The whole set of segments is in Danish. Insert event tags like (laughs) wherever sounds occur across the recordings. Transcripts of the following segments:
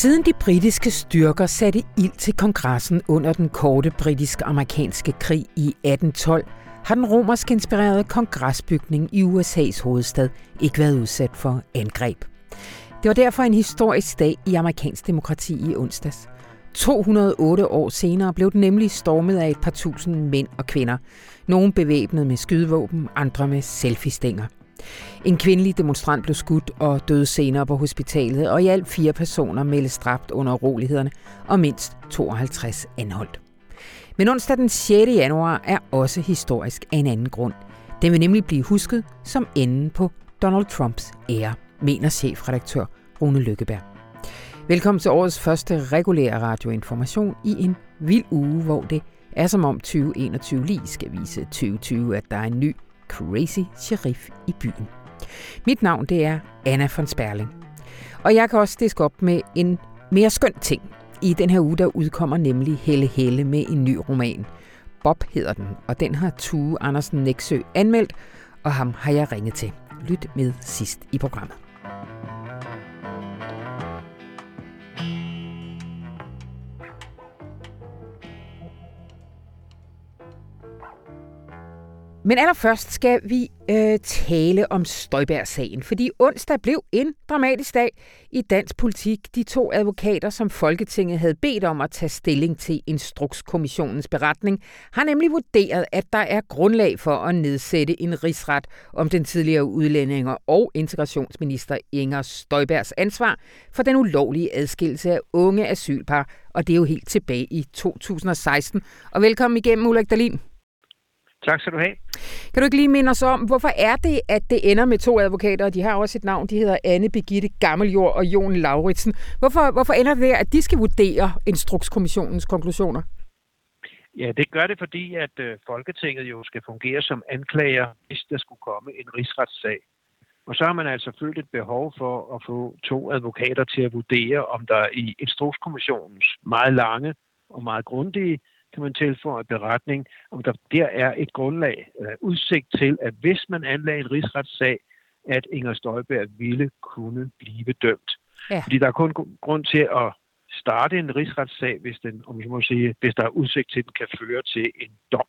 Siden de britiske styrker satte ild til kongressen under den korte britisk-amerikanske krig i 1812, har den romersk inspirerede kongresbygning i USA's hovedstad ikke været udsat for angreb. Det var derfor en historisk dag i amerikansk demokrati i onsdags. 208 år senere blev den nemlig stormet af et par tusind mænd og kvinder. Nogle bevæbnet med skydevåben, andre med selfie-stænger. En kvindelig demonstrant blev skudt og døde senere på hospitalet, og i alt fire personer meldes dræbt under urolighederne, og mindst 52 anholdt. Men onsdag den 6. januar er også historisk af en anden grund. Den vil nemlig blive husket som enden på Donald Trumps ære, mener chefredaktør Rune Lykkeberg. Velkommen til årets første regulære radioinformation i en vild uge, hvor det er som om 2021 lige skal vise 2020, at der er en ny crazy sheriff i byen. Mit navn det er Anna von Sperling. Og jeg kan også diske op med en mere skøn ting. I den her uge der udkommer nemlig Helle Helle med en ny roman. Bob hedder den, og den har Tue Andersen Næksø anmeldt, og ham har jeg ringet til. Lyt med sidst i programmet. Men allerførst skal vi øh, tale om Støjberg-sagen, fordi onsdag blev en dramatisk dag i dansk politik. De to advokater, som Folketinget havde bedt om at tage stilling til Instrukskommissionens beretning, har nemlig vurderet, at der er grundlag for at nedsætte en rigsret om den tidligere udlændinger og integrationsminister Inger Støjbergs ansvar for den ulovlige adskillelse af unge asylpar, og det er jo helt tilbage i 2016. Og velkommen igennem, Ulrik Dahlin. Tak skal du have. Kan du ikke lige minde os om, hvorfor er det, at det ender med to advokater, og de har også et navn, de hedder Anne Begitte Gammeljord og Jon Lauritsen. Hvorfor, hvorfor ender det der, at de skal vurdere Instrukskommissionens konklusioner? Ja, det gør det, fordi at øh, Folketinget jo skal fungere som anklager, hvis der skulle komme en rigsretssag. Og så har man altså følt et behov for at få to advokater til at vurdere, om der i Instrukskommissionens meget lange og meget grundige kan man tilføje beretning, om der der er et grundlag, uh, udsigt til, at hvis man anlagde en rigsretssag, at Inger Støjberg ville kunne blive dømt. Ja. Fordi der er kun grund til at starte en rigsretssag, hvis, den, om jeg må sige, hvis der er udsigt til, at den kan føre til en dom.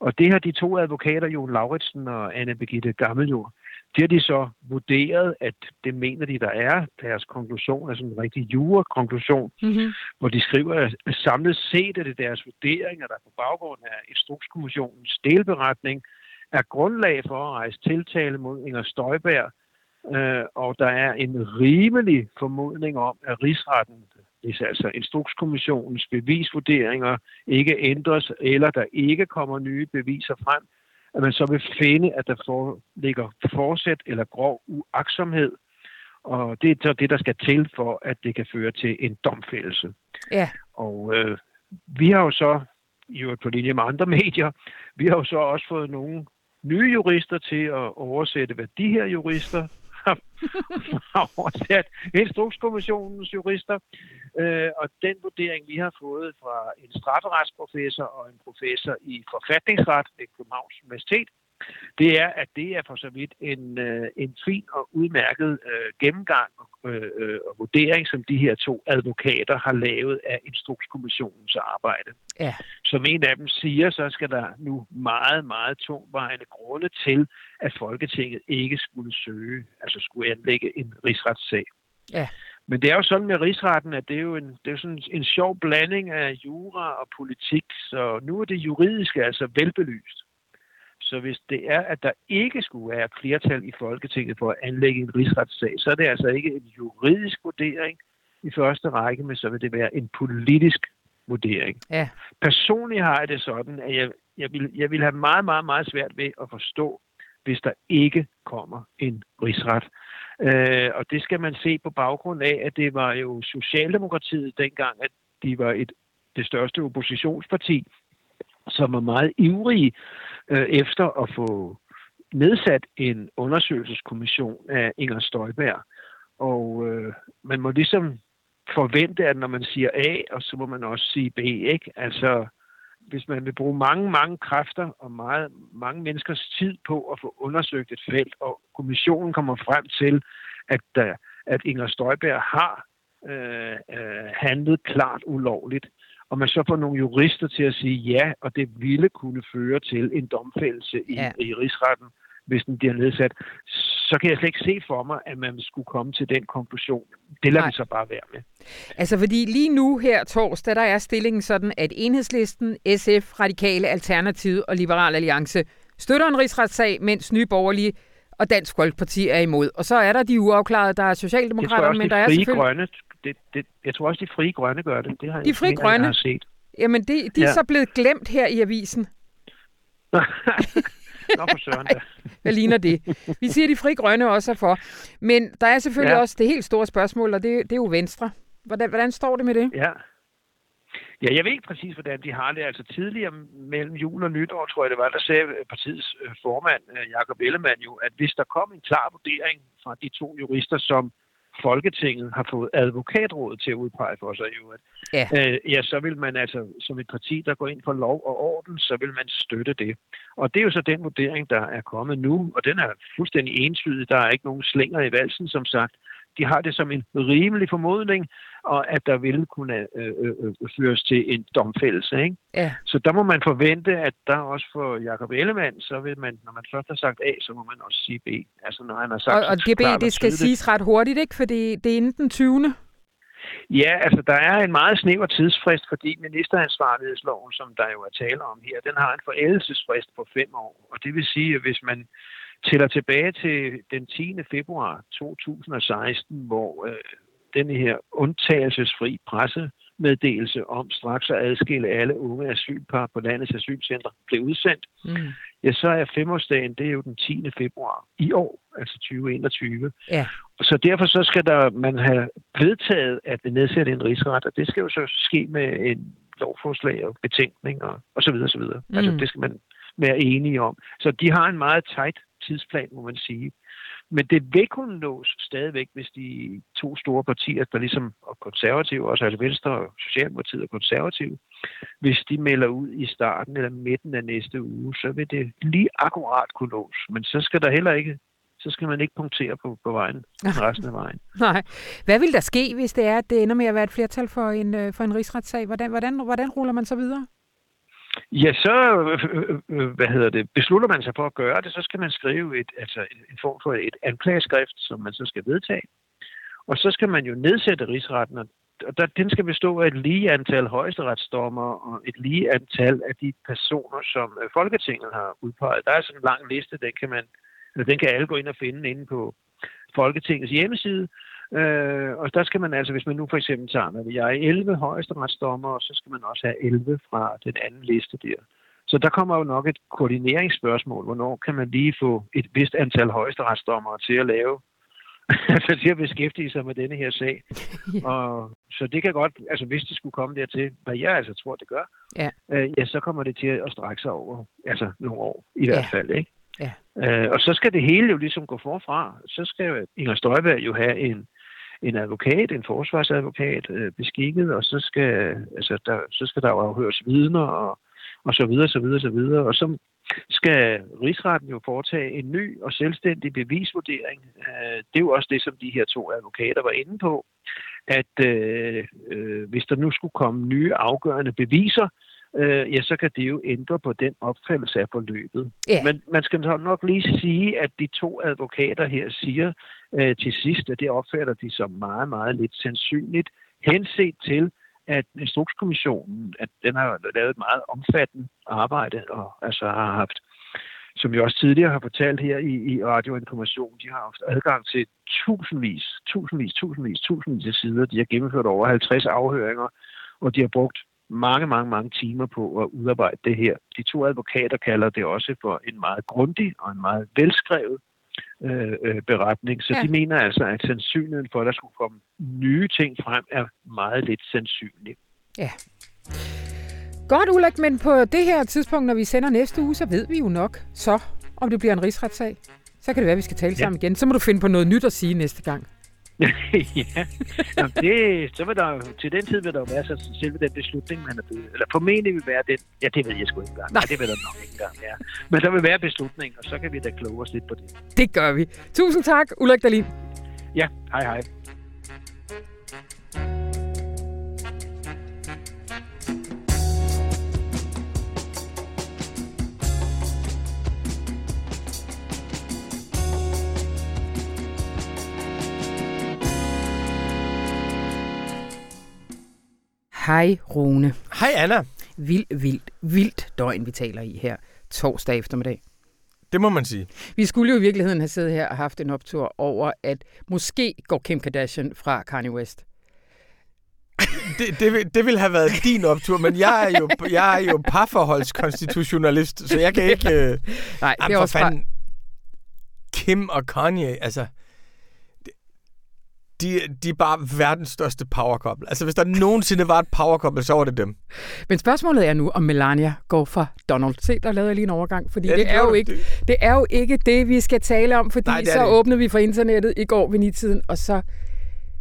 Og det har de to advokater, Jon Lauritsen og Anne Begitte Gammeljord, det har de så vurderet, at det mener de, der er. Deres konklusion er sådan en rigtig jura-konklusion, mm-hmm. hvor de skriver, at samlet set er det deres vurderinger, der på baggrund af Instrukskommissionens delberetning er grundlag for at rejse tiltale mod Inger Støjberg, øh, og der er en rimelig formodning om, at rigsretten, hvis altså Instrukskommissionens bevisvurderinger ikke ændres, eller der ikke kommer nye beviser frem, at man så vil finde, at der foreligger forsæt eller grov uaksomhed, og det er så det, der skal til for, at det kan føre til en domfældelse. Ja. Og øh, vi har jo så, jo på linje med andre medier, vi har jo så også fået nogle nye jurister til at oversætte, hvad de her jurister har (laughs) oversat Instrukskommissionens jurister. Øh, og den vurdering, vi har fået fra en strafferetsprofessor og en professor i forfatningsret ved Københavns Universitet, det er, at det er for så vidt en, øh, en fin og udmærket øh, gennemgang og, øh, øh, og vurdering, som de her to advokater har lavet af Instrukskommissionens arbejde. Ja. Som en af dem siger, så skal der nu meget, meget tungvejende grunde til, at Folketinget ikke skulle søge, altså skulle anlægge en rigsretssag. Ja. Men det er jo sådan med rigsretten, at det er jo en, det er sådan en sjov blanding af jura og politik, så nu er det juridiske altså velbelyst. Så hvis det er, at der ikke skulle være flertal i Folketinget for at anlægge en rigsretssag, så er det altså ikke en juridisk vurdering i første række, men så vil det være en politisk vurdering. Ja. Personligt har jeg det sådan, at jeg, jeg, vil, jeg vil have meget, meget, meget svært ved at forstå, hvis der ikke kommer en rigsret. Øh, og det skal man se på baggrund af, at det var jo Socialdemokratiet dengang, at de var et, det største oppositionsparti, som er meget ivrige øh, efter at få nedsat en undersøgelseskommission af Inger Støjberg. Og øh, man må ligesom forvente, at når man siger A, og så må man også sige B, ikke? Altså, hvis man vil bruge mange, mange kræfter og meget, mange menneskers tid på at få undersøgt et felt, og kommissionen kommer frem til, at, at Inger Støjberg har øh, øh, handlet klart ulovligt, og man så får nogle jurister til at sige ja, og det ville kunne føre til en domfældelse i, ja. i rigsretten, hvis den bliver nedsat, så kan jeg slet ikke se for mig, at man skulle komme til den konklusion. Det lader Nej. vi så bare være med. Altså fordi lige nu her torsdag, der er stillingen sådan, at Enhedslisten, SF, Radikale, Alternativet og Liberal Alliance støtter en rigsretssag, mens Nye Borgerlige og Dansk Folkeparti er imod. Og så er der de uafklarede, der er Socialdemokrater, men der er selvfølgelig... Grønne, det, det, jeg tror også, de frie grønne gør det. det har de frie grønne? Jeg har set. Jamen, det, de ja. er så blevet glemt her i avisen. (laughs) Nå for søren da. (laughs) Hvad ligner det? Vi siger, de frie grønne også er for. Men der er selvfølgelig ja. også det helt store spørgsmål, og det, det er jo Venstre. Hvordan, hvordan står det med det? Ja. Ja, jeg ved ikke præcis, hvordan de har det. Altså tidligere mellem jul og nytår, tror jeg det var, der sagde partiets øh, formand, øh, Jakob Ellemann jo, at hvis der kom en klar vurdering fra de to jurister, som Folketinget har fået advokatrådet til at udpege for sig, jo, at, ja. Øh, ja, så vil man altså, som et parti, der går ind for lov og orden, så vil man støtte det. Og det er jo så den vurdering, der er kommet nu, og den er fuldstændig entydig. Der er ikke nogen slinger i valsen, som sagt de har det som en rimelig formodning, og at der vil kunne øh, øh, øh, føres til en domfældelse. Ikke? Ja. Så der må man forvente, at der også for Jacob Ellemann, så vil man, når man først har sagt A, så må man også sige B. Altså når han har sagt... Og, og det B, det skal siges ret hurtigt, ikke? Fordi det er inden den 20. Ja, altså der er en meget snæver tidsfrist, fordi ministeransvarlighedsloven, som der jo er tale om her, den har en forældelsesfrist på fem år. Og det vil sige, at hvis man tæller tilbage til den 10. februar 2016, hvor øh, denne her undtagelsesfri pressemeddelelse om straks at adskille alle unge asylpar på landets asylcenter blev udsendt, mm. ja, så er femårsdagen, det er jo den 10. februar i år, altså 2021. Ja. Så derfor så skal der man have vedtaget at nedsætte en rigsret, og det skal jo så ske med en lovforslag og betænkning og, og så videre, så videre. Altså, mm. Altså det skal man være enige om. Så de har en meget tight tidsplan, må man sige. Men det vil kunne nås stadigvæk, hvis de to store partier, der ligesom og konservative, også altså Venstre og Socialdemokratiet og konservative, hvis de melder ud i starten eller midten af næste uge, så vil det lige akkurat kunne nås. Men så skal der heller ikke så skal man ikke punktere på, på vejen, (laughs) resten af vejen. Nej. Hvad vil der ske, hvis det er, at det ender med at være et flertal for en, øh, for en rigsretssag? Hvordan, hvordan, hvordan ruller man så videre? Ja, så øh, øh, øh, hvad hedder det, beslutter man sig for at gøre det, så skal man skrive et, altså en form for et anklageskrift, som man så skal vedtage. Og så skal man jo nedsætte rigsretten, og der, den skal bestå af et lige antal højesteretsdommer og et lige antal af de personer, som Folketinget har udpeget. Der er sådan en lang liste, den kan, man, den kan alle gå ind og finde inde på Folketingets hjemmeside. Øh, og der skal man altså, hvis man nu for eksempel tager, med, jeg er 11 højesteretsdommer, så skal man også have 11 fra den anden liste der. Så der kommer jo nok et koordineringsspørgsmål. Hvornår kan man lige få et vist antal højesteretsdommere til at lave, (laughs) altså til at beskæftige sig med denne her sag. ja. (laughs) og, så det kan godt, altså hvis det skulle komme dertil, hvad jeg altså tror, det gør, ja, øh, ja så kommer det til at strække sig over altså nogle år i hvert ja. fald. Ikke? Ja. Øh, og så skal det hele jo ligesom gå forfra. Så skal Inger Støjberg jo have en en advokat, en forsvarsadvokat øh, beskikket, og så skal, altså, der, så skal der jo afhøres vidner og, og så videre, så videre, så videre. Og så skal rigsretten jo foretage en ny og selvstændig bevisvurdering. Øh, det er jo også det, som de her to advokater var inde på, at øh, øh, hvis der nu skulle komme nye afgørende beviser, øh, ja, så kan det jo ændre på den opfattelse af forløbet. Yeah. Men man skal nok lige sige, at de to advokater her siger øh, til sidst, at det opfatter de som meget, meget lidt sandsynligt, henset til, at Instrukskommissionen, at den har lavet et meget omfattende arbejde, og altså har haft, som vi også tidligere har fortalt her i, i radioinformation, de har haft adgang til tusindvis, tusindvis, tusindvis, tusindvis af sider. De har gennemført over 50 afhøringer, og de har brugt mange, mange, mange timer på at udarbejde det her. De to advokater kalder det også for en meget grundig og en meget velskrevet øh, øh, beretning. Så ja. de mener altså, at sandsynligheden for, at der skulle komme nye ting frem, er meget lidt sandsynlig. Ja. Godt, Ulrik, men på det her tidspunkt, når vi sender næste uge, så ved vi jo nok så, om det bliver en rigsretssag. Så kan det være, at vi skal tale ja. sammen igen. Så må du finde på noget nyt at sige næste gang. (laughs) ja, Jamen, det, så vil der, til den tid vil der jo være så selve den beslutning, man er blevet, eller formentlig vil være den, ja det ved jeg sgu ikke engang, Nej. ja, det vil der nok ikke engang være, men der vil være beslutning, og så kan vi da kloge os lidt på det. Det gør vi. Tusind tak, Ulrik Dahlin. Ja, hej hej. Hej Rune. Hej Anna. Vildt, vildt, vildt døgn, vi taler i her torsdag eftermiddag. Det må man sige. Vi skulle jo i virkeligheden have siddet her og haft en optur over, at måske går Kim Kardashian fra Kanye West. (laughs) Det, det, det ville have været din optur, men jeg er jo, jeg er jo parforholdskonstitutionalist, så jeg kan ikke... Øh, Nej, det er også fanden. bare... Kim og Kanye, altså... De, de er bare verdens største power couple. Altså, hvis der nogensinde var et power couple, så var det dem. Men spørgsmålet er nu, om Melania går fra Donald. Se, der lavede jeg lige en overgang, fordi Ja, det det, er jo ikke, Det- er jo ikke det, vi skal tale om, fordi Nej, det så det åbnede vi for internettet i går ved nitiden, og så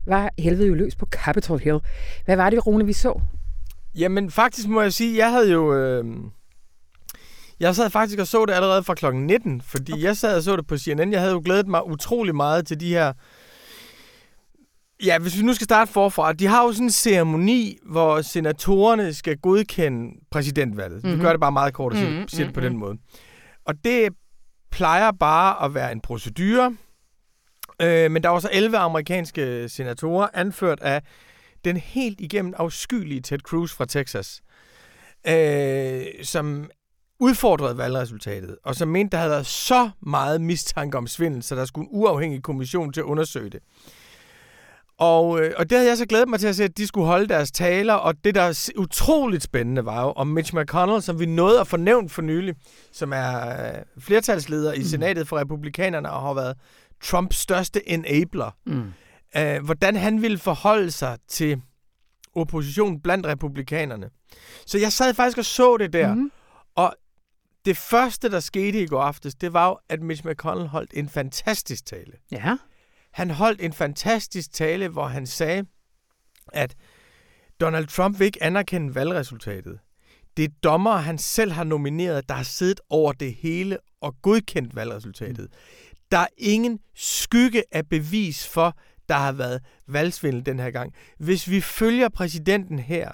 var helvede jo løs på Capitol Hill. Hvad var det, Rune, vi så? Jamen, faktisk må jeg sige, jeg havde jo... Øh, jeg sad faktisk og så det allerede fra klokken 19, fordi okay. jeg sad og så det på CNN. Jeg havde jo glædet mig utrolig meget til de her... Ja, hvis vi nu skal starte forfra. De har jo sådan en ceremoni, hvor senatorerne skal godkende præsidentvalget. Mm-hmm. Vi Mhm. gør det bare meget kort og siger, Mhm, mm-hmm. det på mhm. den måde. Og det plejer bare at være en procedure. Øh, men der var så 11 amerikanske senatorer, anført af den helt igennem afskyelige Ted Cruz fra Texas, øh, som udfordrede valgresultatet, og som mente, der havde været så meget mistanke om svindel, så der skulle en uafhængig kommission til at undersøge det. Og, øh, og det havde jeg så glædet mig til at se, at de skulle holde deres taler, og det, der er utroligt spændende, var jo om Mitch McConnell, som vi nåede at fornævnt for nylig, som er øh, flertalsleder i senatet for republikanerne, og har været Trumps største enabler Mm. øh, hvordan han ville forholde sig til oppositionen blandt republikanerne. Så jeg sad faktisk og så det der, mm. Mm. og det første, der skete i går aftes, det var jo, at Mitch McConnell holdt en fantastisk tale. Ja. Han holdt en fantastisk tale, hvor han sagde, at Donald Trump vil ikke anerkende valgresultatet. Det er dommer, han selv har nomineret, der har siddet over det hele og godkendt valgresultatet. Der er ingen skygge af bevis for, der har været valgsvindel den her gang. Hvis vi følger præsidenten her,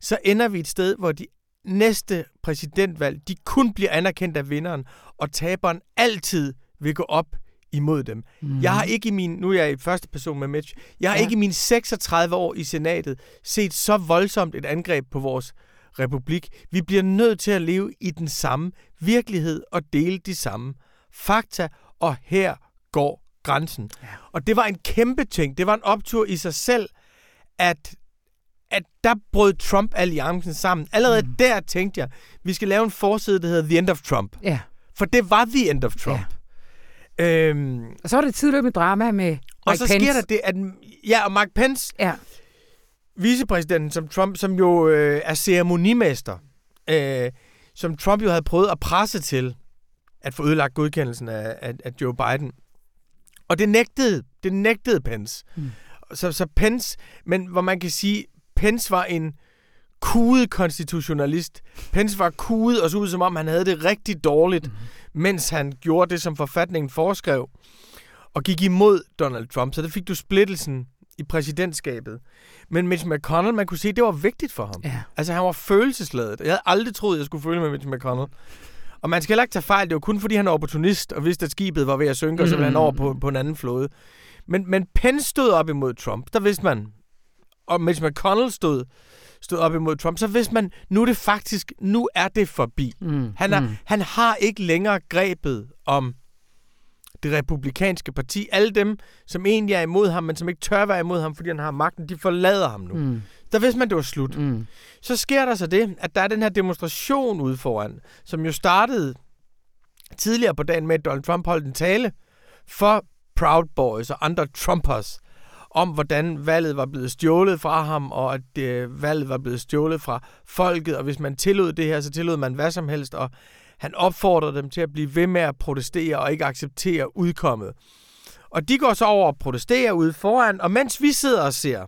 så ender vi et sted, hvor de næste præsidentvalg, de kun bliver anerkendt af vinderen, og taberen altid vil gå op imod dem. Mm. Jeg har ikke i min, nu er jeg i første person med Mitch, jeg har Ja. ikke i mine 36 år i senatet set så voldsomt et angreb på vores republik. Vi bliver nødt til at leve i den samme virkelighed og dele de samme fakta, og her går grænsen. Ja. Og det var en kæmpe ting. Det var en optur i sig selv, at, at der brød Trump-alliancen sammen. Allerede mm. der tænkte jeg, vi skal lave en forside, der hedder The End of Trump. Ja. For det var The End of Trump. Ja. Øhm, Og så var det tidligere drama med Mike og så Pence. sker der det, at ja, og Mike Pence, Ja. vicepræsidenten som Trump, som jo øh, er ceremonimester, øh, som Trump jo havde prøvet at presse til at få ødelagt godkendelsen af, af, af Joe Biden. Og det nægtede, det nægtede Pence. Mm. Så, så Pence, men hvor man kan sige, Pence var en kudet konstitutionalist. Pence var kudet og så ud, som om han havde det rigtig dårligt, mm. Mens han gjorde det, som forfatningen foreskrev, og gik imod Donald Trump. Så der fik du splittelsen i præsidentskabet. Men Mitch McConnell, man kunne se, det var vigtigt for ham. Ja. Altså, han var følelsesladet. Jeg havde aldrig troet, jeg skulle føle med Mitch McConnell. Og man skal heller ikke tage fejl. Det var kun, fordi han er opportunist og vidste, at skibet var ved at synke, og så ville han over på, på en anden flåde. Men, men Pence stod op imod Trump. Der vidste man. Og Mitch McConnell stod, stod op imod Trump. Så vidste man, nu er det faktisk, nu er det forbi. Mm. Han, er, Mm. han har ikke længere grebet om det republikanske parti. Alle dem, som egentlig er imod ham, men som ikke tør være imod ham, fordi han har magten, de forlader ham nu. Mm. Mm. Der vidste man, det var slut. Mm. Så sker der så det, at der er den her demonstration ude foran, som jo startede tidligere på dagen med, at Donald Trump holdt en tale for Proud Boys og andre Trumpers om, hvordan valget var blevet stjålet fra ham, og at øh, valget var blevet stjålet fra folket, og hvis man tillod det her, så tillod man hvad som helst, og han opfordrede dem til at blive ved med at protestere og ikke acceptere udkommet. Og de går så over og protesterer ude foran, og mens vi sidder og ser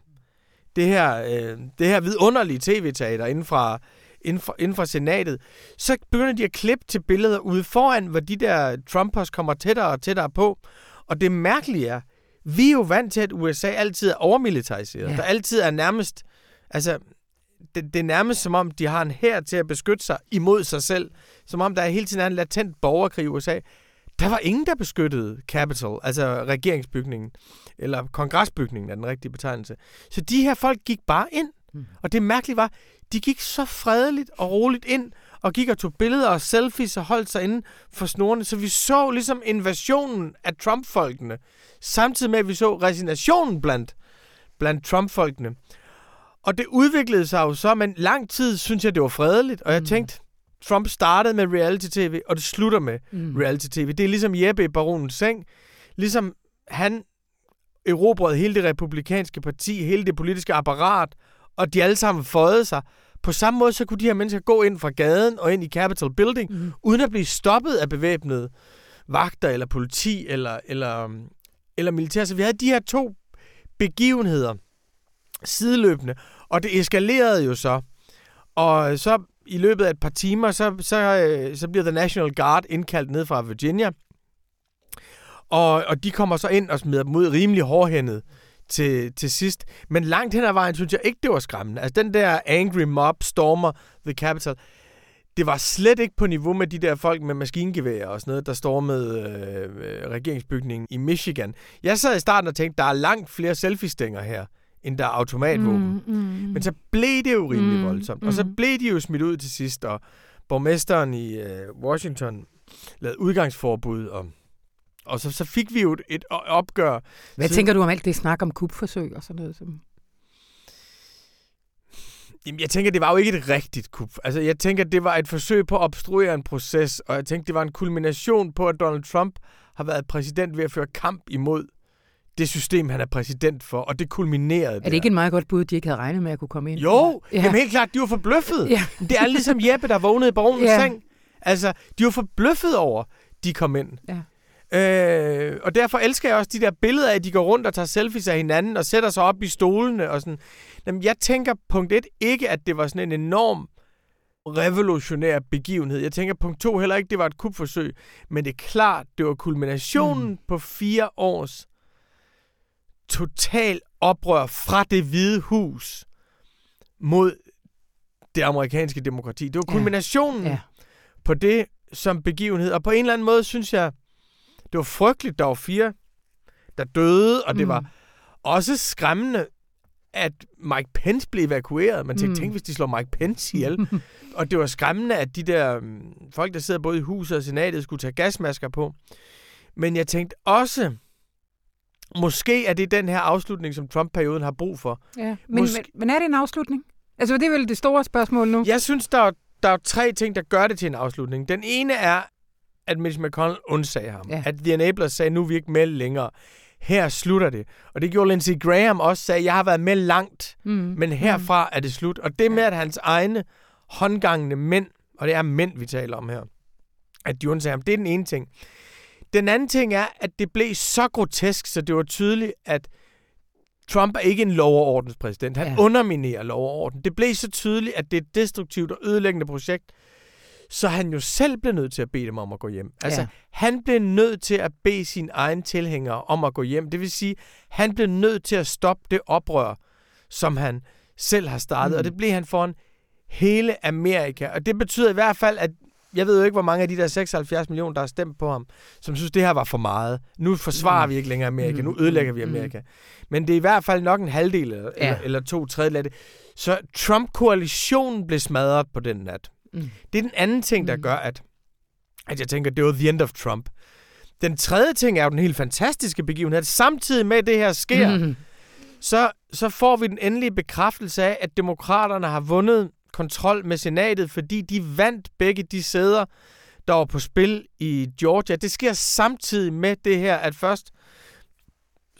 det her, øh, det her vidunderlige tv-teater inden fra, inden, for, inden for senatet, så begynder de at klippe til billeder ude foran, hvor de der Trumpers kommer tættere og tættere på. Og det mærkelige er, vi er jo vant til, at USA altid er overmilitariseret. Ja. Der altid er nærmest, altså, det, det er nærmest som om, de har en hær til at beskytte sig imod sig selv. Som om der hele tiden er en latent borgerkrig i USA. Der var ingen, der beskyttede Capitol, altså regeringsbygningen, eller kongresbygningen er den rigtige betegnelse. Så de her folk gik bare ind. Mm. Og det mærkelige var, de gik så fredeligt og roligt ind, og gik og tog billeder og selfies og holdt sig inde for snorene. Så vi så ligesom invasionen af Trump-folkene, samtidig med, at vi så resignationen blandt, blandt Trump-folkene. Og det udviklede sig jo så, men lang tid synes jeg, det var fredeligt. Og jeg mm. tænkte, Trump startede med reality-tv, og det slutter med mm. reality-tv. Det er ligesom Jeppe i Baronens Seng. Ligesom han erobrede hele det republikanske parti, hele det politiske apparat, og de alle sammen føjede sig. På samme måde, så kunne de her mennesker gå ind fra gaden og ind i Capitol Building, mm. uden at blive stoppet af bevæbnede vagter, eller politi, eller, eller, eller militær. Så vi havde de her to begivenheder sideløbende, og det eskalerede jo så. Og så i løbet af et par timer, så, så, øh, så bliver The National Guard indkaldt ned fra Virginia. Og, og de kommer så ind og smider dem ud rimelig hårdhændet til, til sidst. Men langt hen ad vejen synes jeg ikke, det var skræmmende. Altså den der angry mob stormer the capital, det var slet ikke på niveau med de der folk med maskingevær og sådan noget, der stormede øh, regeringsbygningen i Michigan. Jeg sad i starten og tænkte, der er langt flere selfie-stænger her end der er automatvåben. Mm, mm, Men så blev det jo rimelig mm, voldsomt. Mm. Og så mm. blev de jo smidt ud til sidst, og borgmesteren i øh, Washington lavede udgangsforbud, og, og så, så fik vi jo et, et opgør. Hvad så, tænker du om alt det snak om kupforsøg og sådan noget? Som... Jamen, jeg tænker, det var jo ikke et rigtigt kup. Altså, jeg tænker, det var et forsøg på at obstruere en proces, og jeg tænker, det var en kulmination på, at Donald Trump har været præsident ved at føre kamp imod det system, han er præsident for, og det kulminerede Er det der. ikke en meget godt bud, de ikke havde regnet med at kunne komme ind? Jo, ja. jamen helt klart, de var forbløffet. Ja. Det er ligesom Jeppe, der vågnede i baronens ja. seng. Altså, de var forbløffet over, de kom ind. Ja. Øh, og derfor elsker jeg også de der billeder af, at de går rundt og tager selfies af hinanden og sætter sig op i stolene og sådan. Jamen, jeg tænker punkt et ikke, at det var sådan en enorm revolutionær begivenhed. Jeg tænker punkt to heller ikke, det var et kupforsøg. Men det er klart, det var kulminationen mm. på fire års total oprør fra det hvide hus mod det amerikanske demokrati. Det var kulminationen ja. Ja. på det som begivenhed. Og på en eller anden måde synes jeg, det var frygteligt. Der var fire, der døde, og det mm. var også skræmmende, at Mike Pence blev evakueret. Man tænkte, mm. tænk hvis de slår Mike Pence ihjel. (laughs) og det var skræmmende, at de der mm, folk, der sidder både i huset og senatet, skulle tage gasmasker på. Men jeg tænkte også, Måske er det den her afslutning, som Trump-perioden har brug for. Ja, men, Måske... men, men er det en afslutning? Altså, det er vel det store spørgsmål nu. Jeg synes, der er, der er tre ting, der gør det til en afslutning. Den ene er, at Mitch McConnell undsagde ham. Ja. At The Enablers sagde, nu er vi ikke med længere. Her slutter det. Og det gjorde Lindsey Graham også, sagde, jeg har været med langt, mm. men herfra mm. er det slut. Og det med, at hans egne håndgangende mænd, og det er mænd, vi taler om her, at de undsagde ham, det er den ene ting. Den anden ting er, at det blev så grotesk, så det var tydeligt, at Trump er ikke en lov- og ordenspræsident. Han ja. underminerer lov og orden. Det blev så tydeligt, at det er et destruktivt og ødelæggende projekt, så han jo selv blev nødt til at bede dem om at gå hjem. Altså, ja. han blev nødt til at bede sine egne tilhængere om at gå hjem. Det vil sige, han blev nødt til at stoppe det oprør, som han selv har startet. Mm. Og det blev han foran hele Amerika. Og det betyder i hvert fald, at jeg ved jo ikke, hvor mange af de der 76 millioner, der har stemt på ham, som synes, det her var for meget. Nu forsvarer mm. vi ikke længere Amerika, nu mm. ødelægger vi mm. Amerika. Mm. Men det er i hvert fald nok en halvdel eller, ja. eller, eller to tredjedel af det. Så Trump-koalitionen blev smadret på den nat. Mm. Det er den anden ting, der mm. gør, at, at jeg tænker, det var the end of Trump. Den tredje ting er jo den helt fantastiske begivenhed. Samtidig med, at det her sker, mm. så, så får vi den endelige bekræftelse af, at demokraterne har vundet kontrol med senatet, fordi de vandt begge de sæder, der var på spil i Georgia. Det sker samtidig med det her, at først,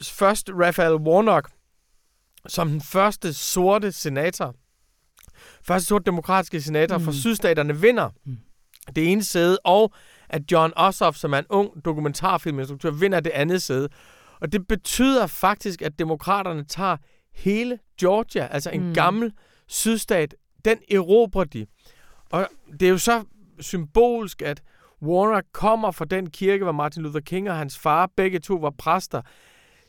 først Raphael Warnock, som den første sorte senator, første sorte demokratiske senator mm. fra sydstaterne, vinder mm. det ene sæde, og at John Ossoff, som er en ung dokumentarfilminstruktør, vinder det andet sæde. Og det betyder faktisk, at demokraterne tager hele Georgia, altså en mm. gammel sydstat, den erobrer de. Og det er jo så symbolsk, at Warner kommer fra den kirke, hvor Martin Luther King og hans far begge to var præster.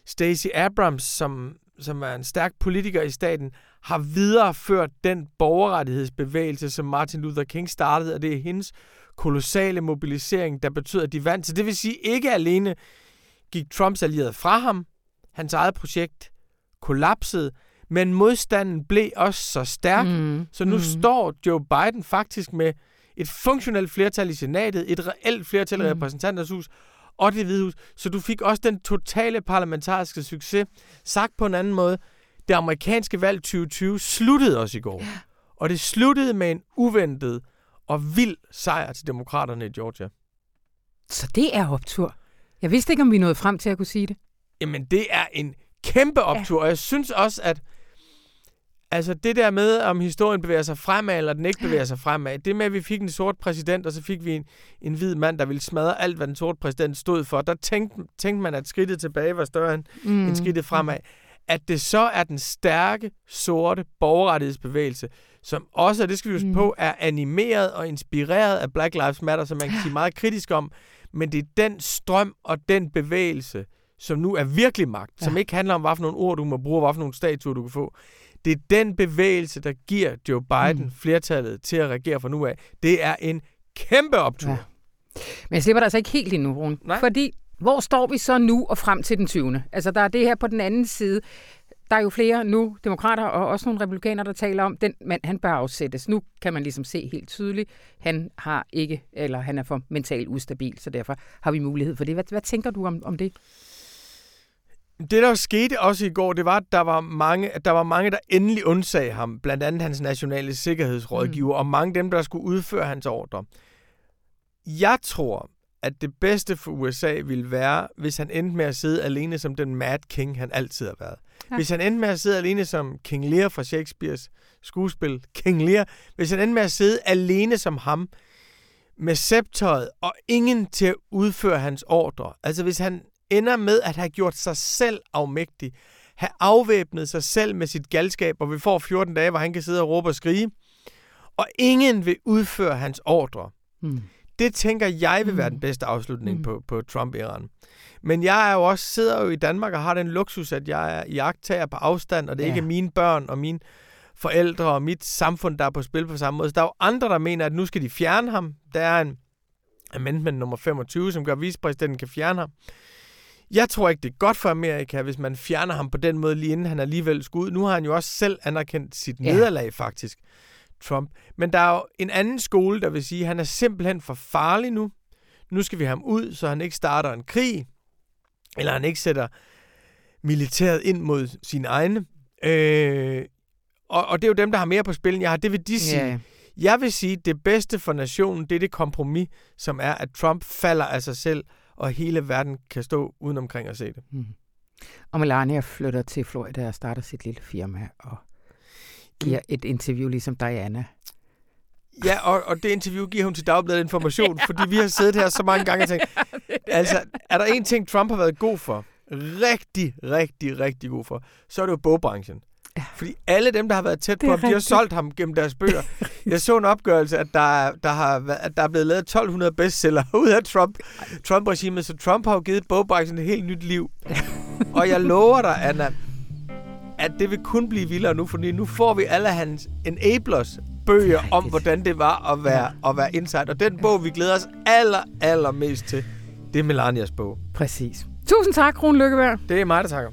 Stacey Abrams, som, som er en stærk politiker i staten, har videreført den borgerrettighedsbevægelse, som Martin Luther King startede, og det er hendes kolossale mobilisering, der betyder, at de vandt. Så det vil sige, ikke alene gik Trumps allierede fra ham, hans eget projekt kollapsede, Men modstanden blev også så stærk, mm. så nu mm. står Joe Biden faktisk med et funktionelt flertal i senatet, et reelt flertal i mm. repræsentanternes hus, og det hvide hus. Så du fik også den totale parlamentariske succes. Sagt på en anden måde, det amerikanske valg 2020 sluttede også i går. Ja. Og det sluttede med en uventet og vild sejr til demokraterne i Georgia. Så det er optur. Jeg vidste ikke, om vi nåede frem til at kunne sige det. Jamen, det er en kæmpe optur, ja. og jeg synes også, at altså det der med, om historien bevæger sig fremad, eller den ikke bevæger sig fremad, det med, at vi fik en sort præsident, og så fik vi en, en hvid mand, der ville smadre alt, hvad den sorte præsident stod for, der tænkte, tænkte man, at skridtet tilbage var større end, mm. end skridtet fremad. At det så er den stærke, sorte borgerrettighedsbevægelse, som også, og det skal vi huske mm. på, er animeret og inspireret af Black Lives Matter, som man kan sige meget kritisk om, men det er den strøm og den bevægelse, som nu er virkelig magt, ja. som ikke handler om, hvad for nogle ord du må bruge, hvad for nogle statuer du kan få. Det er den bevægelse, der giver Joe Biden mm. flertallet til at regere fra nu af. Det er en kæmpe optur. Ja. Men jeg slipper dig altså ikke helt endnu, Rune. Nej. Fordi, hvor står vi så nu og frem til den 20. Altså, der er det her på den anden side. Der er jo flere nu, demokrater og også nogle republikanere, der taler om, den mand, han bør afsættes. Nu kan man ligesom se helt tydeligt, han har ikke, eller han er for mentalt ustabil, så derfor har vi mulighed for det. Hvad, hvad tænker du om, om det? Det, der skete også i går, det var, at der var mange, der, var mange, der endelig undsag ham, blandt andet hans nationale sikkerhedsrådgiver, mm. og mange af dem, der skulle udføre hans ordre. Jeg tror, at det bedste for USA ville være, hvis han endte med at sidde alene som den Mad King, han altid har været. Ja. Hvis han endte med at sidde alene som King Lear fra Shakespeares skuespil, King Lear, hvis han endte med at sidde alene som ham, med sceptøjet og ingen til at udføre hans ordre. Altså hvis han ender med at have gjort sig selv afmægtig, have afvæbnet sig selv med sit galskab, og vi får 14 dage, hvor han kan sidde og råbe og skrige, og ingen vil udføre hans ordre. Mm. Det tænker jeg vil være den hmm. bedste afslutning mm. på, på Trump-æraen. Men jeg er jo også, sidder jo i Danmark og har den luksus, at jeg er jagttager på afstand, og det ja. ikke er mine børn og mine forældre og mit samfund, der er på spil på samme måde. Så der er jo andre, der mener, at nu skal de fjerne ham. Der er en amendment nummer 25, som gør, at vicepræsidenten kan fjerne ham. Jeg tror ikke, det er godt for Amerika, hvis man fjerner ham på den måde, lige inden han alligevel skulle ud. Nu har han jo også selv anerkendt sit ja. nederlag, faktisk, Trump. Men der er jo en anden skole, der vil sige, at han er simpelthen for farlig nu. Nu skal vi have ham ud, så han ikke starter en krig, eller han ikke sætter militæret ind mod sine egne. Øh, og, og det er jo dem, der har mere på spil, end jeg har. Det vil de sige. Yeah. Jeg vil sige, at det bedste for nationen, det er det kompromis, som er, at Trump falder af sig selv, og hele verden kan stå uden omkring at se det. Mm. Og Melania flytter til Florida og starter sit lille firma og giver et interview ligesom Diana. Ja, og, og det interview giver hun til Dagbladet Information, (laughs) ja. fordi vi har siddet her så mange gange og tænkt, (laughs) altså, er der en ting, Trump har været god for, rigtig, rigtig, rigtig god for, så er det jo bogbranchen. Ja. Fordi alle dem, der har været tæt på ham, de har solgt ham gennem deres bøger. (laughs) Jeg så en opgørelse, at der, der, har, at der er blevet lavet 1200 bestseller ud af Trump, Trump-regimet, så Trump har jo givet bogbranchen et helt nyt liv. Og jeg lover dig, Anna, at det vil kun blive vildere nu, fordi nu får vi alle hans enablers bøger om, hvordan det var at være, ja. at være inside. Og den bog, vi glæder os aller, aller mest til, det er Melanias bog. Præcis. Tusind tak, Rune Lykkeberg. Det er mig, der takker.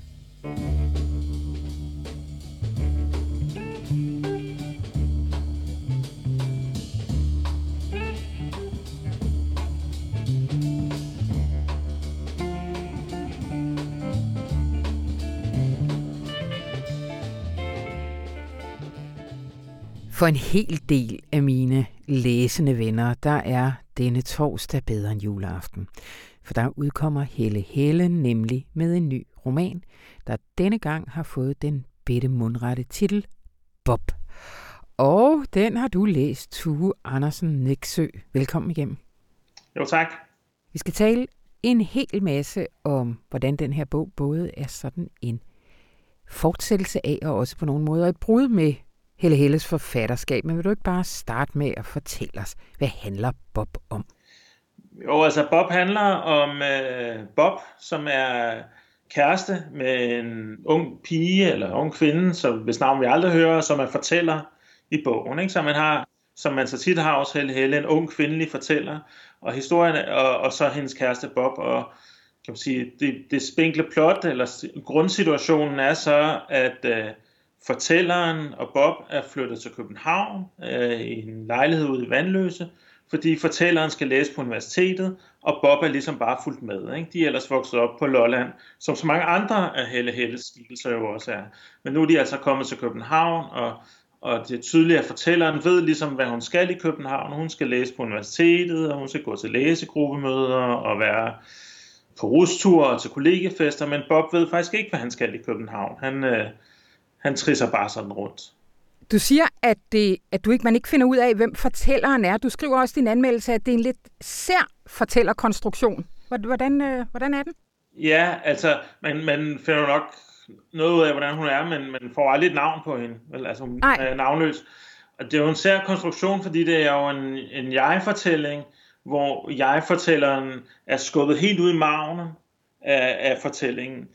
For en hel del af mine læsende venner, der er denne torsdag bedre end juleaften. For der udkommer Helle Helle nemlig med en ny roman, der denne gang har fået den bitte mundrette titel Bob. Og den har du læst, Tue Andersen Næksø. Velkommen igennem. Jo, tak. Vi skal tale en hel masse om, hvordan den her bog både er sådan en fortsættelse af, og også på nogle måder et brud med Helle Helles forfatterskab, men vil du ikke bare starte med at fortælle os, hvad handler Bob om? Jo, altså Bob handler om øh, Bob, som er kæreste med en ung pige eller ung kvinde, som, hvis navn vi aldrig hører, som er fortæller i bogen. Ikke? Så man har, som man så tit har også Helle Helle, en ung kvindelig fortæller, og historien, og, og så hendes kæreste Bob, og kan man sige, det, det spinkle plot, eller grundsituationen er så, at øh, fortælleren og Bob er flyttet til København øh, i en lejlighed ude i Vandløse, fordi fortælleren skal læse på universitetet, og Bob er ligesom bare fuldt med. Ikke? De er ellers vokset op på Lolland, som så mange andre af Helle Helles skikkelser jo også er. Men nu er de altså kommet til København, og, og det er tydeligt, at fortælleren ved ligesom, hvad hun skal i København. Hun skal læse på universitetet, og hun skal gå til læsegruppemøder og være på rusture og til kollegefester, men Bob ved faktisk ikke, hvad han skal i København. Han, øh, han trisser bare sådan rundt. Du siger, at, det, at du ikke, man ikke finder ud af, hvem fortælleren er. Du skriver også i din anmeldelse, at det er en lidt sær fortællerkonstruktion. Hvordan, øh, hvordan er den? Ja, altså, man, man finder nok noget ud af, hvordan hun er, men man får aldrig et navn på hende. Vel? Altså, hun Ej. er navnløs. Og det er jo en sær konstruktion, fordi det er jo en, en jeg-fortælling, hvor jeg-fortælleren er skubbet helt ud i maven af, af fortællingen.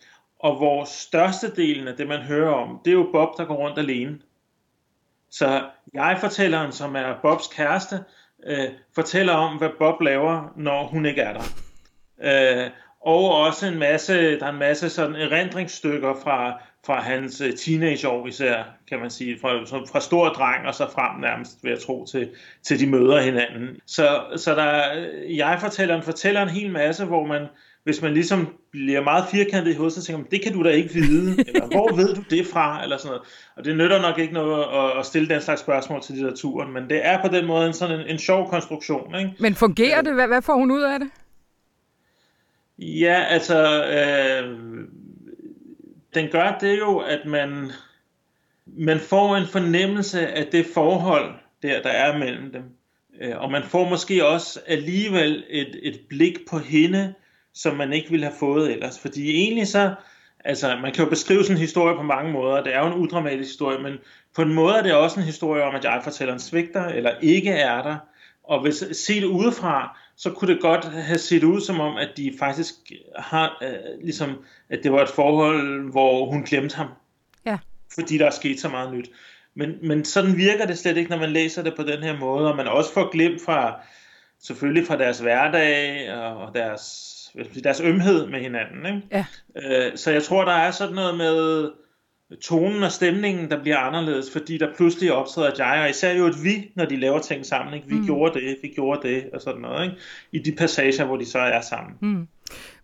Og hvor størstedelen af det, man hører om, det er jo Bob, der går rundt alene. Så jeg-fortælleren, som er Bobs kæreste, øh, fortæller om, hvad Bob laver, når hun ikke er der. Øh, og også en masse, der er en masse sådan erindringsstykker fra, fra hans øh, teenageår især, kan man sige, fra, fra stor dreng og så frem nærmest, vil jeg tro, til, til de møder hinanden. Så, så der, øh, jeg fortæller, fortæller en hel masse, hvor man, hvis man ligesom bliver meget firkantet i hovedet, så tænker man, det kan du da ikke vide, (laughs) eller hvor ved du det fra, eller sådan noget. Og det nytter nok ikke noget at, at stille den slags spørgsmål til litteraturen, men det er på den måde en sådan en, en sjov konstruktion. Ikke? Men fungerer det? Hvad, hvad får hun ud af det? Ja, altså, øh, den gør det jo, at man, man får en fornemmelse af det forhold, der, der er mellem dem. Øh, og man får måske også alligevel et, et blik på hende, som man ikke ville have fået ellers. Fordi egentlig så, altså man kan jo beskrive sådan en historie på mange måder, det er jo en udramatisk historie, men på en måde er det også en historie om, at jeg fortæller en svigter, eller ikke er der. Og hvis se det udefra, så kunne det godt have set ud som om, at de faktisk har, øh, ligesom, at det var et forhold, hvor hun glemte ham. Ja. Fordi der er sket så meget nyt. Men, men sådan virker det slet ikke, når man læser det på den her måde, og man også får glemt fra, selvfølgelig fra deres hverdag og deres, deres ømhed med hinanden. Ikke? Ja. Øh, så jeg tror, der er sådan noget med, tonen og stemningen, der bliver anderledes, fordi der pludselig optræder jeg, og især jo et vi, når de laver ting sammen. Ikke? Vi mm. gjorde det, vi gjorde det, og sådan noget. Ikke? I de passager, hvor de så er sammen. Mm.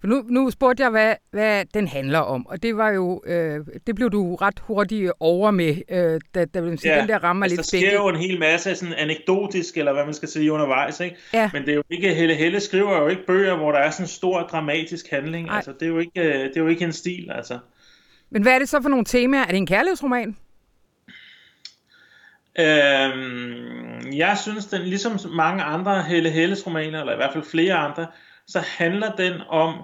For nu, nu spurgte jeg, hvad, hvad den handler om, og det var jo, øh, det blev du ret hurtigt over med, øh, da, da vil sige, ja, den der rammer altså, lidt spændende. Der sker jo en hel masse sådan anekdotisk, eller hvad man skal sige undervejs, ikke? Ja. Men det er jo ikke, Helle Helle skriver jo ikke bøger, hvor der er sådan en stor dramatisk handling. Ej. Altså, det er, jo ikke, øh, det er jo ikke en stil, altså. Men hvad er det så for nogle temaer? Er det en kærlighedsroman? Øhm, jeg synes, den ligesom mange andre Helle Helles romaner, eller i hvert fald flere andre, så handler den om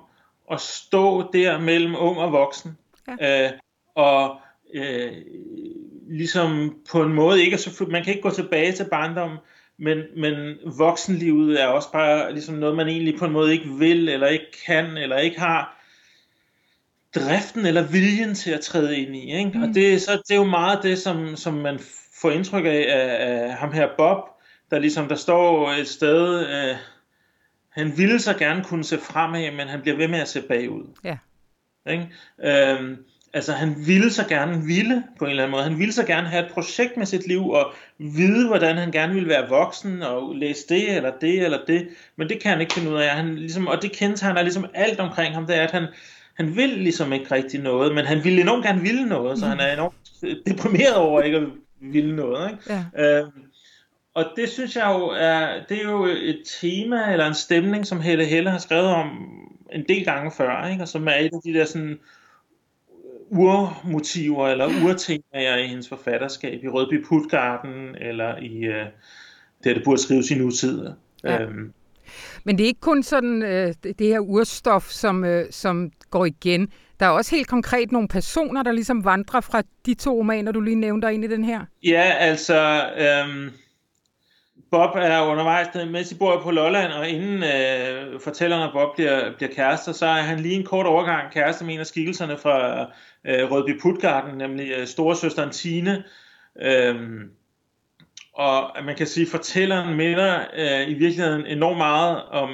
at stå der mellem ung og voksen. Ja. Øh, og øh, ligesom på en måde ikke, så man kan ikke gå tilbage til barndommen, men, men voksenlivet er også bare ligesom noget, man egentlig på en måde ikke vil, eller ikke kan, eller ikke har driften eller viljen til at træde ind i. Ikke? Mm. Og det, så, det er jo meget det, som, som man får indtryk af, af, af ham her Bob, der ligesom, der står et sted, øh, han ville så gerne kunne se fremad, men han bliver ved med at se bagud. Ja. Ikke? Øhm, altså han ville så gerne ville på en eller anden måde. Han ville så gerne have et projekt med sit liv og vide, hvordan han gerne ville være voksen og læse det eller det eller det. Men det kan han ikke finde ud af. Han, ligesom, og det kendetegner ligesom alt omkring ham, det er, at han, han vil ligesom ikke rigtig noget, men han ville enormt gerne ville noget, så han er enormt deprimeret over ikke at ville noget. Ikke? Ja. Øhm, og det synes jeg jo er, det er jo et tema eller en stemning, som Helle Helle har skrevet om en del gange før, ikke? og som er et af de der sådan urmotiver eller urtemaer i hendes forfatterskab, i Rødby Putgarden eller i uh, det, der burde skrives i nutid. Ja. Øhm, men det er ikke kun sådan øh, det her urstof, som, øh, som går igen. Der er også helt konkret nogle personer, der ligesom vandrer fra de to romaner, du lige nævnte ind i den her. Ja, altså... Øh, Bob er undervejs, mens de bor på Lolland, og inden øh, fortælleren og Bob bliver, bliver kærester, så er han lige en kort overgang kæreste med en af skikkelserne fra øh, Rødby Putgarden, nemlig øh, storesøsteren Tine. Øh, og man kan sige, at fortælleren minder øh, i virkeligheden enormt meget om...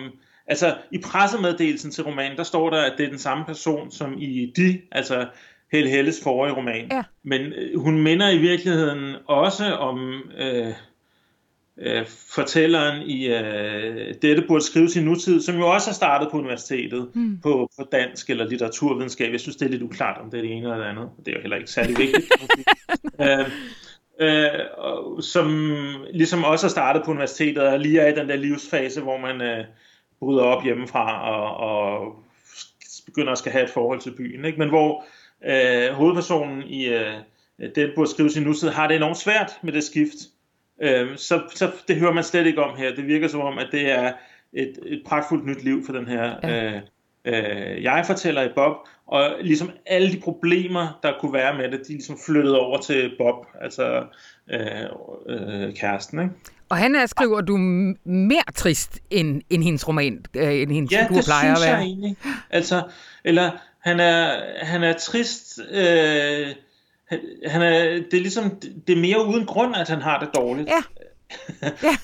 Altså, i pressemeddelelsen til romanen, der står der, at det er den samme person som i de, altså Helle Helles forrige roman. Ja. Men øh, hun minder i virkeligheden også om øh, øh, fortælleren i øh, Dette burde skrives i nutid, som jo også har startet på universitetet mm. på, på dansk eller litteraturvidenskab. Jeg synes, det er lidt uklart, om det er det ene eller det andet. Det er jo heller ikke særlig vigtigt. (laughs) øh, øh, som ligesom også har startet på universitetet og lige er i den der livsfase, hvor man øh, bryder op hjemmefra og, og begynder at skal have et forhold til byen. Ikke? Men hvor øh, hovedpersonen i øh, den burde skrives i nutid har det enormt svært med det skift. Øh, så, så det hører man slet ikke om her. Det virker som om, at det er et, et pragtfuldt nyt liv for den her ja. øh, øh, jeg fortæller i Bob, og ligesom alle de problemer, der kunne være med det, de ligesom flyttede over til Bob, altså øh, øh, kæresten. Ikke? Og han er, skriver du, mere trist end, end hendes roman, øh, end hendes ja, figur plejer at være. Ja, det synes jeg egentlig. Altså, eller han er, han er trist... Øh, han, han er, det er ligesom, det er mere uden grund, at han har det dårligt. Ja. (laughs) ja.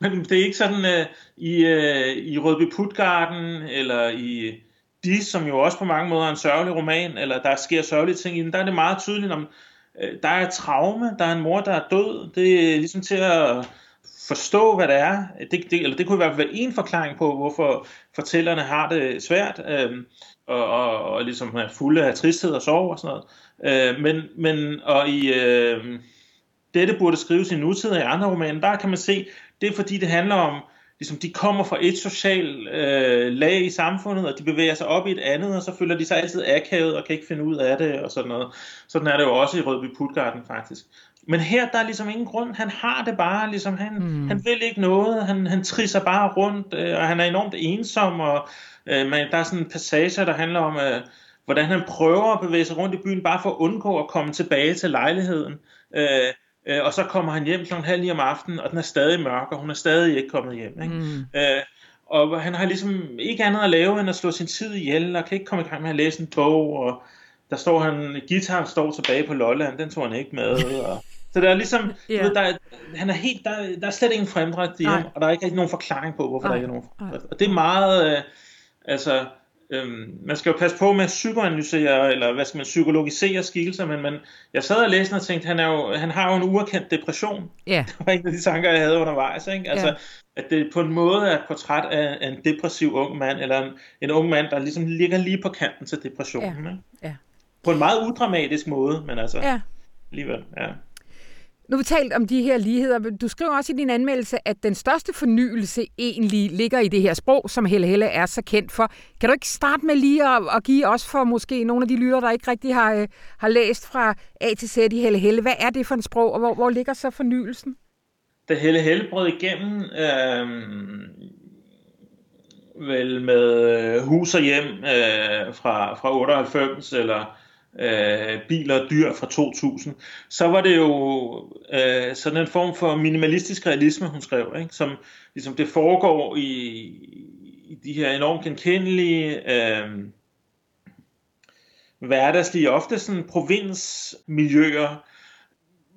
Men det er ikke sådan øh, i, øh, i Rødby Putgarden, eller i De, som jo også på mange måder er en sørgelig roman, eller der sker sørgelige ting i den, der er det meget tydeligt om, øh, der er traume, der er en mor, der er død. Det er ligesom til at forstå, hvad det er. Det, det, eller det kunne i hvert fald være en forklaring på, hvorfor fortællerne har det svært, øh, og, og, og ligesom er fulde af tristhed og sorg og sådan noget. Øh, men, men og i øh, dette burde skrives i nutid i andre romaner, der kan man se, det er fordi det handler om, ligesom de kommer fra et socialt øh, lag i samfundet, og de bevæger sig op i et andet, og så føler de sig altid akavet og kan ikke finde ud af det, og sådan noget. Sådan er det jo også i Rødby Putgarden faktisk. Men her, der er ligesom ingen grund. Han har det bare, ligesom han, mm. han vil ikke noget. Han, han trisser bare rundt, øh, og han er enormt ensom, og øh, man, der er sådan en passage, der handler om, øh, hvordan han prøver at bevæge sig rundt i byen, bare for at undgå at komme tilbage til lejligheden. Øh, øh, og så kommer han hjem klokken halv ni om aftenen, og den er stadig mørk, og hun er stadig ikke kommet hjem. Ikke? Mm. Øh, og han har ligesom ikke andet at lave, end at slå sin tid ihjel, og kan ikke komme i gang med at læse en bog, og der står han, guitar står tilbage på Lolland, den tog han ikke med, og (laughs) så der er ligesom, yeah. ved, der, han er helt, der, der er slet ingen fremdrift i ham, og der er ikke rigtig nogen forklaring på, hvorfor Ej. der ikke er nogen fremdrift. Og det er meget, øh, altså, øhm, man skal jo passe på med at psykoanalysere, eller hvad skal man, psykologisere skikkelser, men man, jeg sad og læste og tænkte, han, er jo, han har jo en uerkendt depression. Yeah. (laughs) Det var en af de tanker, jeg havde undervejs, ikke? Altså, yeah. at det på en måde er et portræt af, af en depressiv ung mand, eller en, en ung mand, der ligesom ligger lige på kanten til depressionen. Yeah. Ikke? Yeah. På en meget udramatisk måde, men altså, yeah. alligevel, ja. Nu har vi talt om de her ligheder. Du skriver også i din anmeldelse, at den største fornyelse egentlig ligger i det her sprog, som Helle Helle er så kendt for. Kan du ikke starte med lige at, at give os for måske nogle af de lytter, der ikke rigtig har, øh, har læst fra A til Z i Helle Helle. Hvad er det for en sprog, og hvor, hvor ligger så fornyelsen? Da Helle Helle brød igennem, øh, vel med øh, hus og hjem øh, fra, fra 98, eller øh, biler og dyr fra 2000, så var det jo øh, sådan en form for minimalistisk realisme, hun skrev, ikke? som ligesom det foregår i, i de her enormt genkendelige, øh, hverdagslige, ofte sådan provinsmiljøer,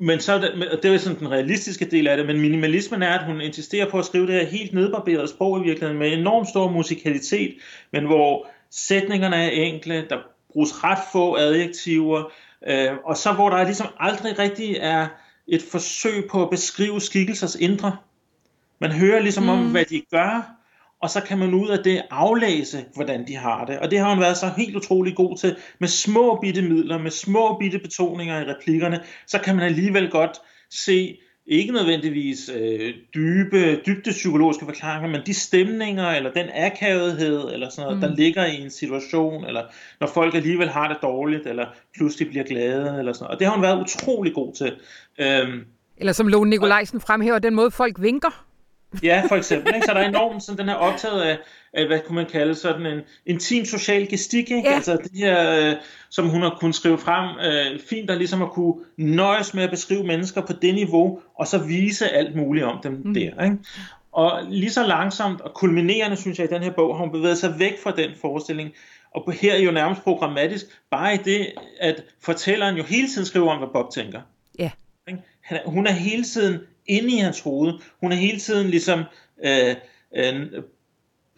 men så det, det er sådan den realistiske del af det, men minimalismen er, at hun insisterer på at skrive det her helt nedbarberede sprog i virkeligheden, med enormt stor musikalitet, men hvor sætningerne er enkle, der bruges ret få adjektiver, øh, og så hvor der ligesom aldrig rigtig er et forsøg på at beskrive skikkelsers indre. Man hører ligesom mm. om, hvad de gør, og så kan man ud af det aflæse, hvordan de har det. Og det har hun været så helt utrolig god til, med små bitte midler, med små bitte betoninger i replikkerne, så kan man alligevel godt se ikke nødvendigvis øh, dybe, dybde psykologiske forklaringer, men de stemninger, eller den akavethed, eller sådan noget, mm. der ligger i en situation, eller når folk alligevel har det dårligt, eller pludselig bliver glade, eller sådan noget. Og det har hun været utrolig god til. Øhm, eller som Lone Nikolajsen fremhæver, den måde folk vinker. Ja, for eksempel. Ikke? Så der er enormt sådan, den her optaget af, af, hvad kunne man kalde sådan en intim social gestik, ikke? Ja. Altså det her, øh, som hun har kunnet skrive frem, øh, fint at ligesom at kunne nøjes med at beskrive mennesker på det niveau, og så vise alt muligt om dem mm. der, ikke? Og lige så langsomt og kulminerende, synes jeg, i den her bog, har hun bevæget sig væk fra den forestilling, og her er jo nærmest programmatisk, bare i det, at fortælleren jo hele tiden skriver om, hvad Bob tænker. Ja. Hun er hele tiden inde i hans hoved. Hun er hele tiden ligesom... Øh, øh,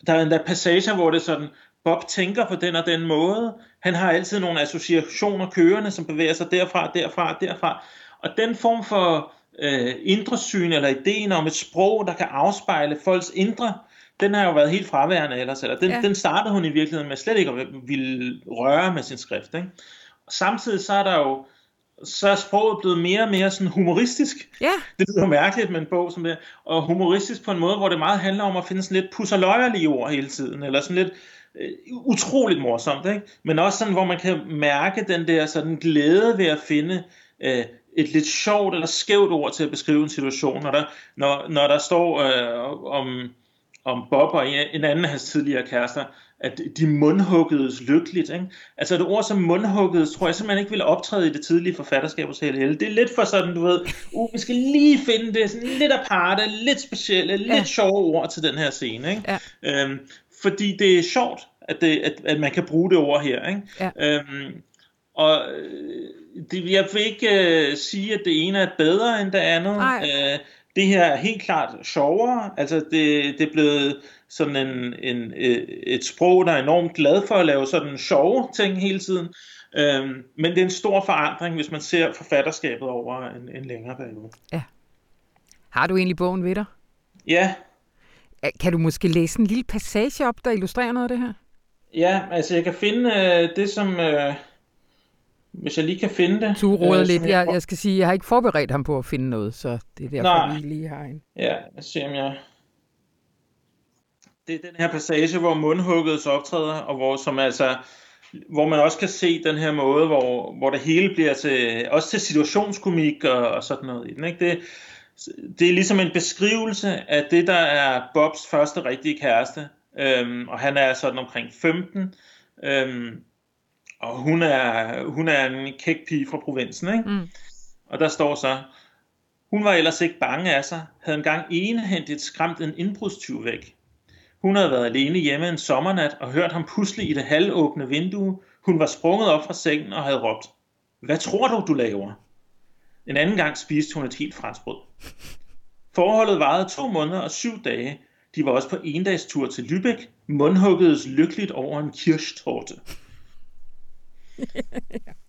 der er en der passager, hvor det er sådan, Bob tænker på den og den måde. Han har altid nogle associationer kørende, som bevæger sig derfra, derfra, derfra. Og den form for øh, indre syn eller ideen om et sprog, der kan afspejle folks indre, den har jo været helt fraværende ellers. Eller den, ja. den startede hun i virkeligheden med slet ikke at ville røre med sin skrift. Ikke? Og samtidig så er der jo så er sproget blevet mere og mere sådan humoristisk. Ja. Det lyder mærkeligt med en bog som det, og humoristisk på en måde, hvor det meget handler om at finde sådan lidt pusserløjerlige ord hele tiden, eller sådan lidt øh, utroligt morsomt, ikke? men også sådan, hvor man kan mærke den der sådan glæde ved at finde øh, et lidt sjovt eller skævt ord til at beskrive en situation, når der, når, når der står øh, om, om Bob og en, en anden af hans tidligere kærester, at de mundhuggedes lykkeligt. Ikke? Altså et ord som mundhuggedes, tror jeg simpelthen ikke ville optræde i det tidlige forfatterskab hos Helle Det er lidt for sådan, du ved, uh, vi skal lige finde det sådan lidt aparte, lidt specielle, lidt ja. sjove ord til den her scene. Ikke? Ja. Øhm, fordi det er sjovt, at, det, at, at man kan bruge det ord her. Ikke? Ja. Øhm, og øh, det, jeg vil ikke uh, sige, at det ene er bedre end det andet. Uh, det her er helt klart sjovere. Altså det, det er blevet sådan en, en, et sprog, der er enormt glad for at lave sådan sjove ting hele tiden. Øhm, men det er en stor forandring, hvis man ser forfatterskabet over en, en længere periode. Ja. Har du egentlig bogen ved dig? Ja. Kan du måske læse en lille passage op, der illustrerer noget af det her? Ja, altså jeg kan finde øh, det, som... Øh, hvis jeg lige kan finde det. Du råder øh, lidt. Jeg, jeg skal sige, jeg har ikke forberedt ham på at finde noget, så det er derfor, Nej. vi lige har en. Ja, jeg ser, om jeg det er den her passage, hvor mundhugget optræder, og hvor, som altså, hvor man også kan se den her måde, hvor, hvor det hele bliver til, også til situationskomik og, og sådan noget i den. Ikke? Det, det er ligesom en beskrivelse af det, der er Bobs første rigtige kæreste. Øhm, og han er sådan omkring 15. Øhm, og hun er, hun er en kæk pige fra provinsen. Ikke? Mm. Og der står så, hun var ellers ikke bange af sig, havde engang enehendigt skræmt en indbrudstyv væk. Hun havde været alene hjemme en sommernat og hørt ham pusle i det halvåbne vindue. Hun var sprunget op fra sengen og havde råbt, Hvad tror du, du laver? En anden gang spiste hun et helt franskbrød. Forholdet varede to måneder og syv dage. De var også på endagstur til Lübeck, mundhuggedes lykkeligt over en kirschtorte. (laughs)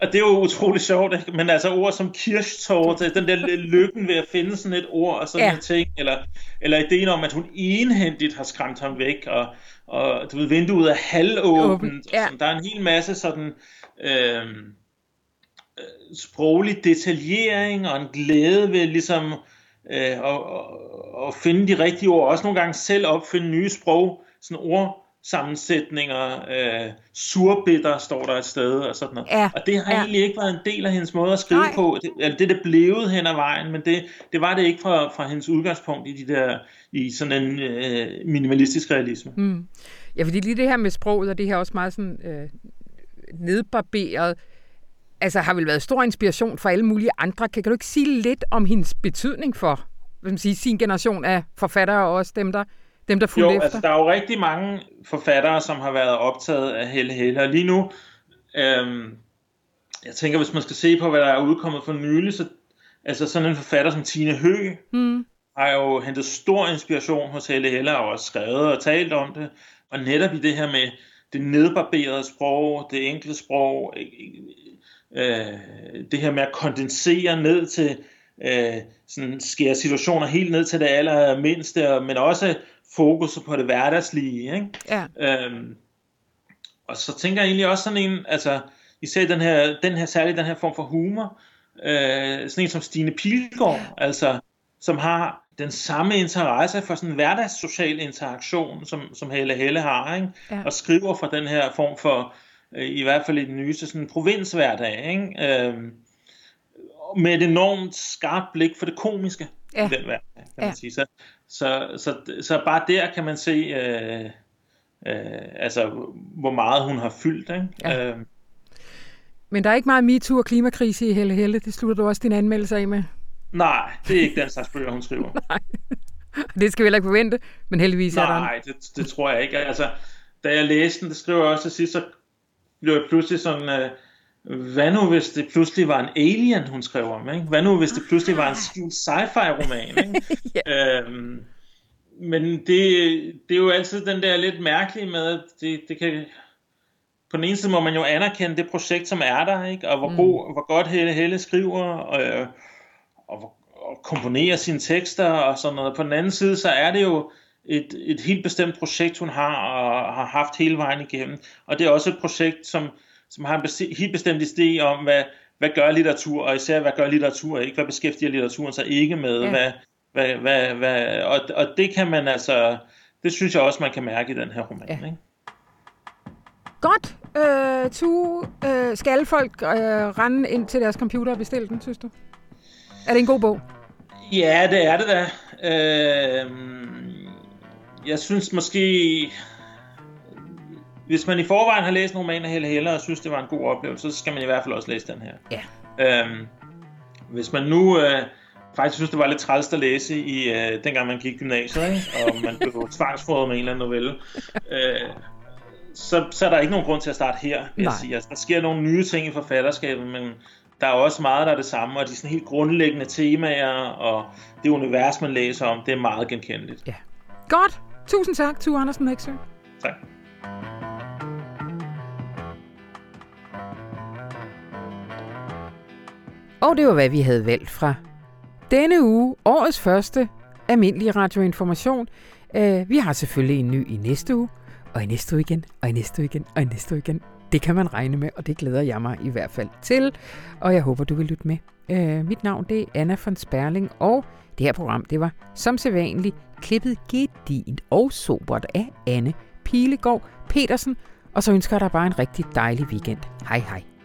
Og det er jo utroligt sjovt, ikke? men altså ord som kirschtorte, den der lykken ved at finde sådan et ord og sådan ja. en ting, eller, eller ideen om, at hun enhændigt har skræmt ham væk, og, og du ved, vinduet er halvåbent, ja. og sådan. der er en hel masse sådan øhm, øh, sproglig detaljering og en glæde ved ligesom øh, at, at, at finde de rigtige ord, også nogle gange selv opfinde nye sprog, sådan ord, sammensætninger, øh, surbitter står der et sted og sådan noget. Ja, og det har ja. egentlig ikke været en del af hendes måde at skrive Nej. på. Det, altså, det er det blevet hen ad vejen, men det, det var det ikke fra, fra hendes udgangspunkt i de der i sådan en øh, minimalistisk realisme. Mm. Ja, fordi lige det her med sproget, og det her også meget sådan øh, nedbarberet, altså har vel været stor inspiration for alle mulige andre. Kan, kan du ikke sige lidt om hendes betydning for hvad man sige, sin generation af forfattere og også dem, der dem, der fulgte jo, efter? altså, der er jo rigtig mange forfattere, som har været optaget af Helle Helle, og lige nu, øhm, jeg tænker, hvis man skal se på, hvad der er udkommet for nylig, så altså sådan en forfatter som Tine Høgh, mm. har jo hentet stor inspiration hos Helle Helle, og også skrevet og talt om det, og netop i det her med det nedbarberede sprog, det enkle sprog, øh, det her med at kondensere ned til øh, sådan skære situationer helt ned til det allermindste, men også fokus på det hverdagslige. Ikke? Ja. Øhm, og så tænker jeg egentlig også sådan en, altså især den her, den her særligt den her form for humor, øh, sådan en som Stine Pilgaard, altså som har den samme interesse for sådan en hverdagssocial interaktion, som, som Helle Helle har, ikke? Ja. og skriver fra den her form for, øh, i hvert fald i den nyeste, sådan provinshverdag, ikke? Øh, med et enormt skarpt blik for det komiske ja. i den hverdag, kan ja. man sige. Så, så, så, så bare der kan man se, øh, øh, altså, hvor meget hun har fyldt. Ikke? Ja. Øh. Men der er ikke meget MeToo og klimakrise i Helle Helle. Det slutter du også din anmeldelse af med. Nej, det er ikke den slags bøger, hun skriver. (laughs) Nej, det skal vi heller ikke forvente, men heldigvis Nej, er der Nej, det, det tror jeg ikke. Altså, da jeg læste den, det skriver jeg også til sidst, så blev jeg pludselig sådan... Øh, hvad nu hvis det pludselig var en alien, hun skrev om? Ikke? Hvad nu hvis det pludselig var en sci-fi roman? Ikke? (laughs) yeah. øhm, men det, det er jo altid den der lidt mærkelige med, at det, det kan... På den ene side må man jo anerkende det projekt, som er der, ikke? og hvor, mm. god, hvor godt Helle, Helle skriver, og, og, og komponerer sine tekster og sådan noget. På den anden side, så er det jo et, et helt bestemt projekt, hun har og har haft hele vejen igennem. Og det er også et projekt, som, som har en helt bestemt idé om, hvad, hvad gør litteratur, og især hvad gør litteratur ikke? Hvad beskæftiger litteraturen sig ikke med? Ja. Hvad, hvad, hvad, hvad, og, og det kan man altså, det synes jeg også, man kan mærke i den her roman. Ja. Ikke? Godt. Øh, tu, øh, skal folk øh, rende ind til deres computer og bestille den, synes du? Er det en god bog? Ja, det er det da. Øh, jeg synes måske, hvis man i forvejen har læst en roman af Helle Heller og synes, det var en god oplevelse, så skal man i hvert fald også læse den her. Ja. Øhm, hvis man nu øh, faktisk synes, det var lidt træls at læse i øh, dengang man gik gymnasiet, ikke? og man blev (laughs) tvangsfodret med en eller anden novelle, øh, så, så er der ikke nogen grund til at starte her, vil jeg sige. Altså, der sker nogle nye ting i forfatterskabet, men der er også meget, der er det samme, og de sådan helt grundlæggende temaer, og det univers, man læser om, det er meget genkendeligt. Ja. Godt. Tusind tak, Tue Andersen Nexø. Tak. Og det var, hvad vi havde valgt fra denne uge. Årets første almindelige radioinformation. Uh, vi har selvfølgelig en ny i næste uge, og i næste uge igen, og i næste uge igen, og i næste uge igen. Det kan man regne med, og det glæder jeg mig i hvert fald til. Og jeg håber, du vil lytte med. Uh, mit navn det er Anna von Sperling, og det her program det var som sædvanligt klippet gedint og sobert af Anne Pilegaard Petersen. Og så ønsker jeg dig bare en rigtig dejlig weekend. Hej hej.